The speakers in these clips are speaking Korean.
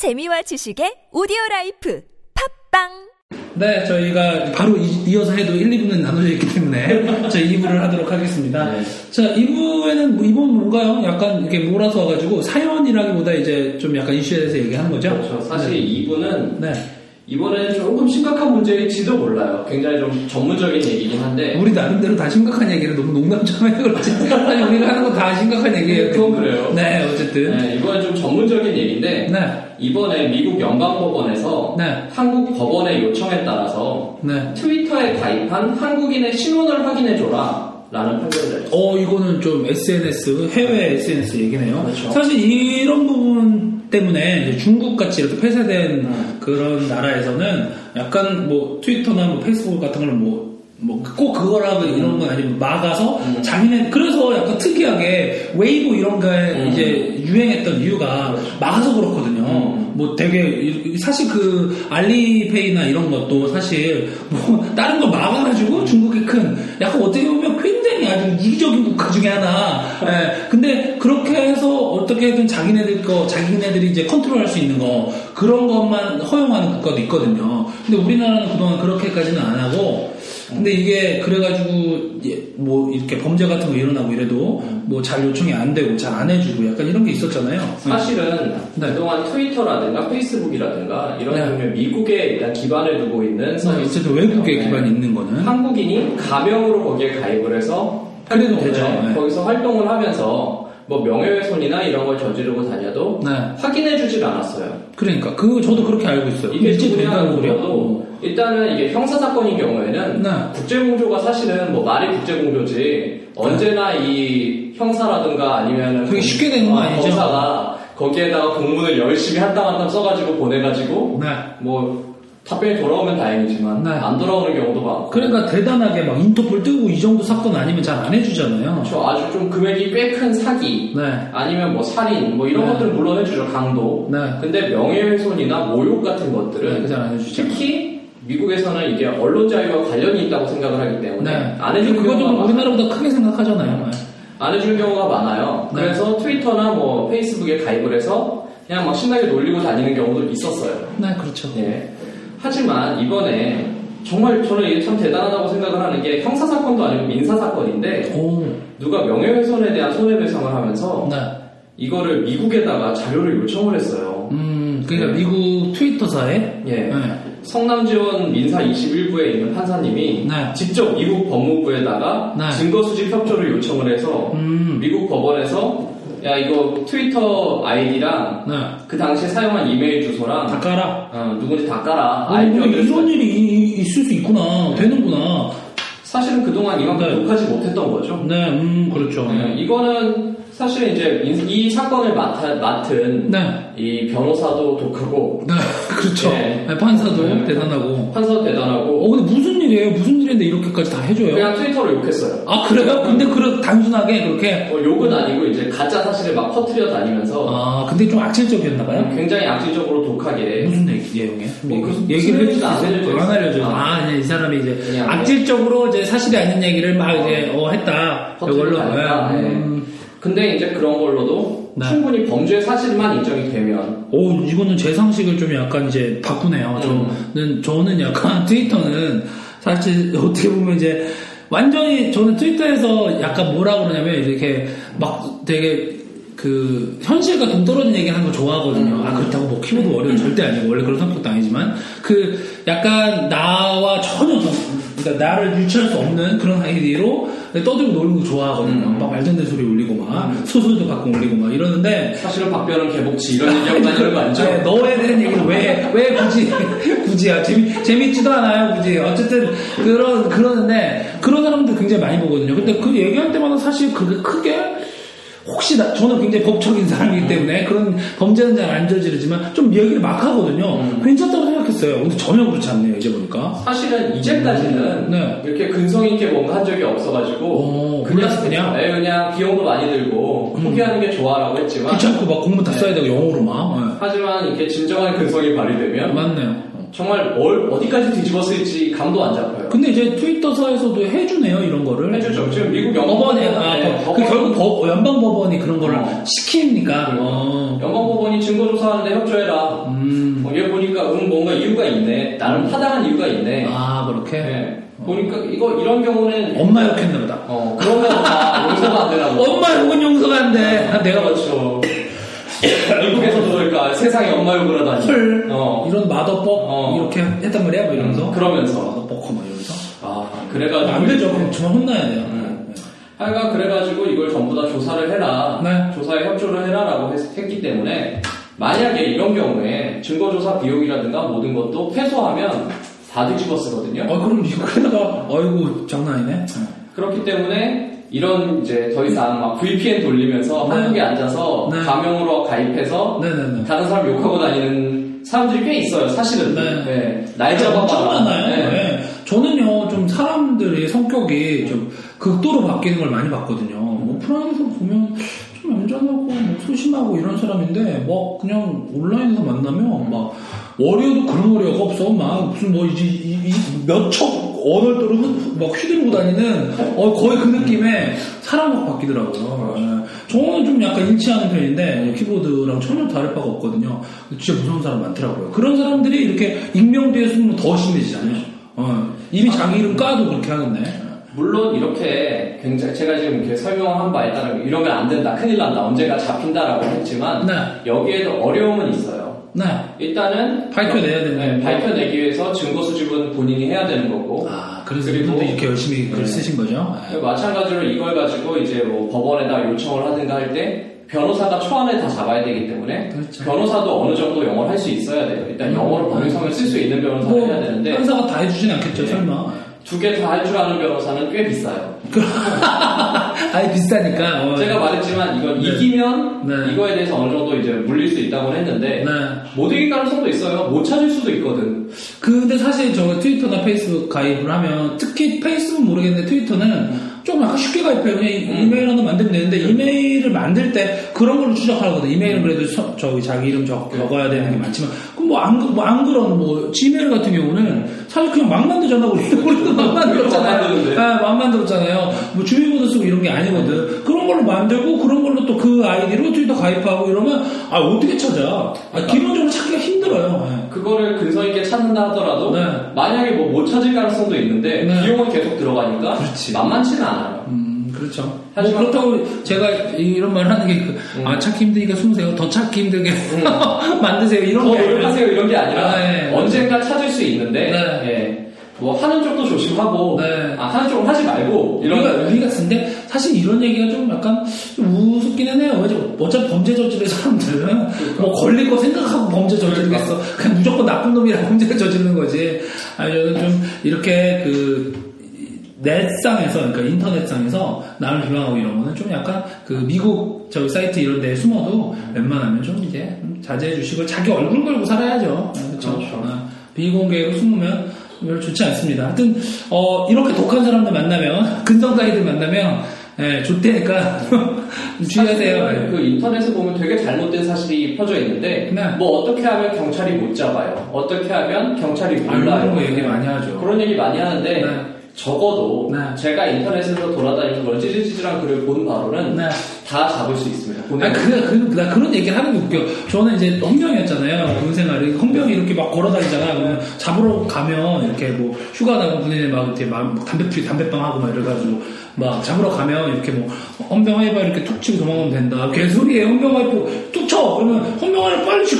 재미와 지식의 오디오 life 팟빵 네, 저희가 바로 이- 이어서 해도 1, 2부는 나눠져 있기 때문에 저희 2부를 하도록 하겠습니다. 네. 자, 2부에는 뭐 이번 뭔가요? 약간 이렇게 몰아서 와가지고 사연이라기보다 이제 좀 약간 이슈에 대해서 얘기하는 거죠? 그렇죠. 사실 2부는 네. 이번에 조금 심각한 문제일지도 몰라요. 굉장히 좀 전문적인 얘기긴 한데 우리 나름대로 다 심각한 얘기를 너무 농담처럼 해서 그렇지. 아니, 우리가 하는 건 다 심각한 얘기예요. 그건 그래요. 네, 어쨌든. 네, 이번엔 좀 전문적인 얘기인데 네. 이번에 미국 연방법원에서 네. 한국 법원의 요청에 따라서 네. 트위터에 가입한 한국인의 신원을 확인해줘라 라는 판결을 내렸어요. 어, 이거는 좀 SNS, 해외 SNS 얘기네요. 그렇죠. 사실 이런 부분 때문에 이제 중국 같이 이렇게 폐쇄된 음. 그런 나라에서는 약간 뭐 트위터나 뭐 페이스북 같은 걸 뭐, 뭐꼭 그거라고 이런 건 아니고 막아서 음. 자기네, 그래서 약간 특이하게 웨이보 이런 거에 음. 이제 유행했던 이유가 막아서 그렇거든요. 음. 뭐 되게, 이- 사실 그 알리페이나 이런 것도 사실 뭐 다른 걸 막아가지고 중국이 큰 약간 어떻게 보면 굉장히 아주 이기적인 국가 중에 하나. 예. 근데 그렇게 해서 어떻게든 자기네들 거, 자기네들이 이제 컨트롤할 수 있는 거 그런 것만 허용하는 국가도 있거든요. 근데 우리나라는 그동안 그렇게까지는 안 하고 근데 이게 그래가지고 예, 뭐 이렇게 범죄 같은 거 일어나고 이래도 뭐 잘 요청이 안 되고 잘 안 해주고 약간 이런 게 있었잖아요. 사실은 네. 그동안 트위터라든가 페이스북이라든가 이런 네. 종류의 미국에 일단 기반을 두고 있는 서비스 어쨌든 외국에 네. 기반이 있는 거는 한국인이 가명으로 거기에 가입을 해서 그래도 되죠. 네, 네. 거기서 활동을 하면서 뭐 명예훼손이나 이런 걸 저지르고 다녀도 네. 확인해 주질 않았어요. 그러니까 그 저도 그렇게 알고 있어요. 이게 거래요? 것도 일단은 이게 형사 사건인 경우에는 네. 국제공조가 사실은 뭐 말이 국제공조지 언제나 이 형사라든가 아니면은 그게 쉽게 되는 거 어, 아니죠? 검사가 거기에다가 공문을 열심히 한땀 한땀 써가지고 보내가지고 네. 뭐 답변이 돌아오면 다행이지만 네. 안 돌아오는 경우도 많고 그러니까 대단하게 막 인터폴 뜨고 이 정도 사건 아니면 잘 안 해주잖아요. 저 아주 좀 금액이 꽤 큰 사기 네. 아니면 뭐 살인 뭐 이런 네. 것들은 물론 해주죠 강도 네. 근데 명예훼손이나 모욕 같은 것들은 네, 잘안 해주죠. 특히 미국에서는 이게 언론 자유와 관련이 있다고 생각을 하기 때문에 네. 안 해주는 경우가 많- 우리나라보다 크게 생각하잖아요. 네. 안 해주는 경우가 많아요. 네. 그래서 트위터나 뭐 페이스북에 가입을 해서 그냥 막 신나게 놀리고 다니는 경우도 있었어요. 네, 그렇죠. 예. 하지만 이번에 정말 저는 이게 참 대단하다고 생각을 하는 게 형사 사건도 아니고 민사 사건인데 오, 누가 명예훼손에 대한 손해배상을 하면서 네. 이거를 미국에다가 자료를 요청을 했어요. 음, 그러니까 네. 미국 트위터사에 예. 네. 성남지원 민사 21부에 있는 판사님이 네. 직접 미국 법무부에다가 네. 증거 수집 협조를 요청을 해서 음, 미국 법원에서 야 이거 트위터 아이디랑 네. 그 당시에 사용한 이메일 주소랑 다 까라. 어, 누군지 다 까라. 어, IP 뭐 address 이런 일이 이- 있을 수 있구나. 되는구나. 사실은 그동안 이만큼 네. 독하지 못했던 거죠. 네, 음, 그렇죠. 네, 이거는 사실은 이제 인- 이 사건을 맡아, 맡은 네. 이 변호사도 독하고 네, 그렇죠. 네. 네, 판사도 네. 대단하고. 판사도 대단하고 어, 근데 무슨 일이에요? 무슨 일인데 이렇게까지 다 해줘요? 그냥 트위터로 욕했어요. 아, 그래요? 근데 그런 단순하게 그렇게. 뭐 욕은 아니고 이제 가짜 사실을 막 퍼뜨려 다니면서 아, 근데 좀 악질적이었나봐요? 굉장히 악질적으로 독하게 무슨 얘기, 내용이에요? 뭐 그- 얘기를 무슨 해줄 수안 있어요? 알려져 안 알려줘요. 아, 그냥 이 사람이 이제 악질적으로 이제 사실이 아닌 얘기를 막 이제 어, 했다. 퍼뜨리고 이걸로. 네. 네. 음. 근데 이제 그런 걸로도 네. 충분히 범죄 사실만 인정이 되면 오, 이거는 제 상식을 좀 약간 이제 바꾸네요. 음. 저는, 저는 약간 트위터는 사실 어떻게 보면 이제 완전히 저는 트위터에서 약간 뭐라 그러냐면 이렇게 막 되게 그 현실과 동떨어진 얘기 하는 거 좋아하거든요. 음. 아 그렇다고 뭐 키보드 어려운 절대 아니고 원래 그런 성격도 아니지만 그 약간 나와 전혀 동- 그러니까 나를 유치할 수 없는 그런 아이디로 떠들고 노는 거 좋아하거든요. 음. 막 말도 안 되는 소리 올리고 막 소설도 가끔 올리고 막 이러는데 사실은 박변은 개복치 이런 얘기하고 다니는 거 아니죠? 네, 너에 대한 얘기를 왜, 왜 굳이, 굳이야. 재미, 재밌지도 않아요, 굳이. 어쨌든, 그런, 그러는데, 그런 사람들 굉장히 많이 보거든요. 근데 그 얘기할 때마다 사실 그게 크게, 혹시 나, 저는 굉장히 법적인 사람이기 때문에 그런 범죄는 잘 안 저지르지만 좀 얘기를 막 하거든요. 음. 괜찮다고 생각했어요. 근데 전혀 그렇지 않네요, 이제 보니까. 사실은 이제까지는 네. 이렇게 근성 있게 뭔가 한 적이 없어가지고 오, 몰랐어, 그냥? 네, 그냥 비용도 많이 들고 포기하는 게 좋아라고 했지만 귀찮고 막 공문 다 써야 되고 영어로 막. 하지만 이렇게 진정한 근성이 네. 발휘되면 맞네요. 정말 뭘 어디까지 뒤집었을지 감도 안 잡혀요. 근데 이제 트위터사에서도 해주네요, 이런 거를. 해주죠. 지금 미국 법원에, 아, 네, 법- 그 결국 법, 연방 법원이 그런 거를 어. 시킵니까? 어. 연방 법원이 증거 조사하는데 협조해라. 음. 어, 얘 보니까 음 뭔가 이유가 있네. 나름 타당한 이유가 있네. 아, 그렇게? 네. 보니까 이거 이런 경우는 엄마 욕했나 보다. 어 그러면 아, 용서가 안 되라고. 엄마 욕은 용서가 안 돼. 아, 내가 그렇죠. 그러니까 세상에 엄마 욕을 하다니. 헐. 어. 이런 마더뻑 어. 이렇게 했단 말이야, 뭐 이러면서. 음, 그러면서. 마더뻑 뭐 이러면서. 아 그래가지고 안 되죠. 그럼 정말 혼나야 돼요. 음. 하여간 그래가지고 이걸 전부 다 조사를 해라. 네. 조사에 협조를 해라라고 했, 기 때문에 만약에 이런 경우에 증거조사 비용이라든가 모든 것도 패소하면 다 뒤집어 쓰거든요. 아, 그럼 이거에다가, 아이고, 장난 아니네. 그렇기 때문에 이런 이제 더 이상 막 VPN 돌리면서 네. 한국에 앉아서 네. 가명으로 가입해서 네네네. 다른 사람 욕하고 다니는 사람들이 꽤 있어요, 사실은. 네. 날 엄청. 많아요. 네. 네. 저는요, 좀 사람들의 성격이 좀 극도로 바뀌는 걸 많이 봤거든요. 뭐 오프라인에서 보면 좀 얌전하고 뭐 소심하고 이런 사람인데, 뭐 그냥 온라인에서 만나면 막 워리어도 그런 워리어가 없어. 막 무슨 뭐 이제 몇척 언어들을 휘- 막 휘두르고 다니는 어, 거의 그 느낌의 사람이 바뀌더라고요. 네. 저는 좀 약간 일치하는 편인데 키보드랑 전혀 다를 바가 없거든요. 진짜 무서운 사람 많더라고요. 그런 사람들이 이렇게 익명 뒤에 숨으면 더 심해지잖아요. 어, 이미 자기 이름 까도 그렇게 하는데. 물론 이렇게 굉장히 제가 지금 이렇게 설명한 바에 따르면 이러면 안 된다, 큰일 난다, 언젠가 잡힌다라고 했지만 네. 여기에도 어려움은 있어요. 네. 일단은 밝혀내야 되는 네. 밝혀내기 위해서 증거 수집은 본인이 해야 되는 거고 아, 그래서 그리고- 이렇게 열심히 글 네. 쓰신 거죠? 네. 마찬가지로 이걸 가지고 이제 뭐 법원에다 요청을 하든가 할 때 변호사가 초안을 다 잡아야 되기 때문에 그렇죠. 변호사도 어느 정도 영어를 할 수 있어야 돼요. 일단 영어를 법률상을 쓸 수 있는 변호사를 뭐, 해야 되는데 판사가 다 해주진 않겠죠, 네. 설마. 두 개 다 할 줄 아는 변호사는 꽤 비싸요. 아니, 비싸니까. 어. 제가 말했지만 이건 네. 이기면 네. 이거에 대해서 어느 정도 이제 물릴 수 있다고 했는데 네. 못 이길 가능성도 있어요. 못 찾을 수도 있거든. 근데 사실 저 트위터나 페이스북 가입을 하면 특히 페이스북 모르겠는데 트위터는 좀 약간 쉽게 가입해요. 그냥 이- 음. 이메일 하나 만들면 되는데 이메일을 만들 때 그런 걸로 추적하거든. 이메일은 그래도 서- 저기 자기 이름 적, 적어야 되는 게 많지만 그럼 뭐안 뭐 안 그런 뭐 지메일 같은 경우는 사실 그냥 막 만들잖아 우리 우리도 막 만들었잖아요. 아, 막 만들었잖아요. 뭐 주민번호 쓰고 이런 게 아니거든. 그런 걸로 만들고 그런 걸로 또 그 아이디로 트위터 가입하고 이러면 아 어떻게 찾아? 아, 기본적으로 찾기가 힘들어요. 예. 그거를 근성 있게 찾는다 하더라도 네. 만약에 뭐 못 찾을 가능성도 있는데 네. 비용은 계속 들어가니까 그렇지. 만만치는 않아요. 음, 그렇죠. 뭐 하지만- 그렇다고 제가 이런 말 하는 게, 그, 음. 아, 찾기 힘드니까 숨으세요. 더 찾기 힘들게 만드세요. 이런 더 게. 노력하세요 이런 게 아니라 아, 네. 언젠가 찾을 수 있는데 네. 예. 뭐 하는 쪽도 조심하고 네. 아, 하는 쪽은 하지 말고 이런 우리가, 우리 같은데, 사실 이런 얘기가 좀 약간 좀 우습기는 해요. 어차피 범죄 저지른 사람들은 그러니까. 뭐 걸릴 거 생각하고 범죄 저지르겠어. 그냥 무조건 나쁜 놈이라 범죄를 저지르는 거지. 아니, 저는 좀 이렇게 그, 넷상에서, 그러니까 인터넷상에서 남을 비방하고 이런 거는 좀 약간 그 미국 저기 사이트 이런 데에 숨어도 웬만하면 좀 이제 자제해 주시고 자기 얼굴 걸고 살아야죠. 그렇죠. 그렇죠. 아, 비공개로 숨으면 좋지 않습니다. 하여튼 어, 이렇게 독한 사람들 만나면 근성가이들 만나면 예, 좋대니까 주의하세요. 그 인터넷에 보면 되게 잘못된 사실이 퍼져 있는데 네. 뭐 어떻게 하면 경찰이 못 잡아요 어떻게 하면 경찰이 아, 몰라요 이런 거 얘기 많이 하죠. 그런 얘기 많이 하는데 네. 적어도 네. 제가 인터넷에서 돌아다니면서 찌질찌질한 글을 본 바로는 네. 다 잡을 수 있습니다. 아, 그, 그, 나 그런 얘기를 하는 게 웃겨. 저는 이제 헌병이었잖아요. 군 생활이. 헌병이 이렇게 막 걸어 다니잖아요. 그러면 잡으러 가면 이렇게 뭐 휴가 나고 군인에 막 이렇게 막 담배 피, 담배빵 하고 막 이래가지고 막 잡으러 가면 이렇게 뭐 헌병 하이바 이렇게 툭 치고 도망가면 된다. 개소리에 헌병 하이바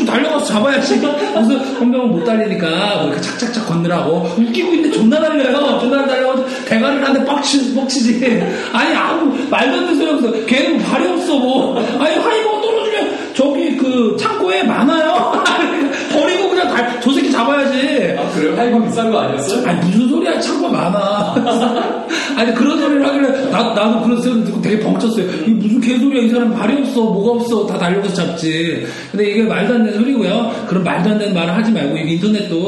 치고 달려가서 잡아야지. 무슨 헌병은 못 달리니까 뭐 이렇게 착착착 건느라고 웃기고 있는데 존나 달려요. 존나 달려가지고 대가리를 한대 빡치, 빡치지. 아니, 아무 말도 안 되는 소리 하면서 걔는 뭐 발이 없어 뭐. 아니, 하이버 떨어지면 저기 그 창고에 많아요. 버리고 그냥 달, 저 새끼 잡아야지. 아 그래요? 하이버 비싼 거 아니었어요? 아니 무슨 소리야 창고가 많아 아니 그런 소리를 하길래 나, 나도 그런 소리 듣고 되게 벙쳤어요. 이게 무슨 개소리야? 이 사람 발이 없어. 뭐가 없어. 다 달려가서 잡지. 근데 이게 말도 안 되는 소리고요. 그런 말도 안 되는 말을 하지 말고 이게 인터넷도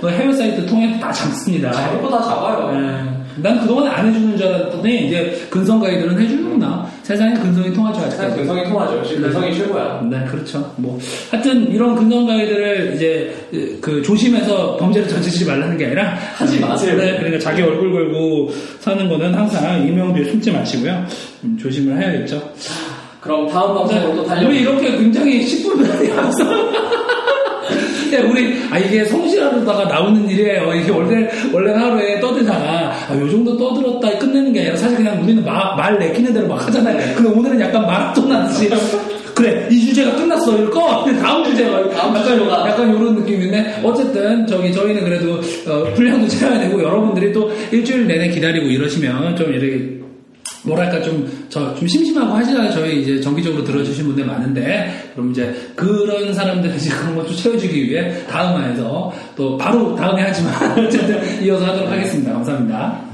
뭐 해외 사이트 통해서 다 잡습니다. 잡을 거다 잡아요. 네. 난 그동안 안 해주는 줄 알았더니 이제 근성 가이드는 해주는구나 세상에 근성이 통하죠 세상 아직까지 근성이 통하죠. 지금 근성이 최고야. 네, 그렇죠. 뭐, 하여튼, 이런 근성 가이드를 이제 그 조심해서 범죄를 저지르지 말라는 게 아니라 하지 마세요. 네, 그러니까 자기 얼굴 걸고 사는 거는 항상 이명비에 숨지 마시고요. 음, 조심을 해야겠죠. 그럼 다음 방송으로 또 달려. 우리 이렇게 굉장히 10분 야, 우리, 아, 이게 성실하다가 나오는 일이에요. 이게 원래, 원래 하루에 떠들다가, 아, 요 정도 떠들었다 끝내는 게 아니라 사실 그냥 우리는 마- 말 내키는 대로 막 하잖아요. 근데 오늘은 약간 마라톤 하듯이. 그래, 이 주제가 끝났어. 이럴 거. 근데 다음 주제가. 다음 약간, 주제가. 약간 이런 느낌인데, 어쨌든, 저기, 저희는 그래도, 어, 분량도 채워야 되고, 여러분들이 또 일주일 내내 기다리고 이러시면 좀 이렇게 뭐랄까 좀, 저, 좀 심심하고 하시다가 저희 이제 정기적으로 들어주신 분들 많은데, 그럼 이제 그런 사람들 이제 그런 것좀 채워주기 위해 다음 화에서 또 바로 다음에 하지만 어쨌든 이어서 하도록 하겠습니다. 감사합니다.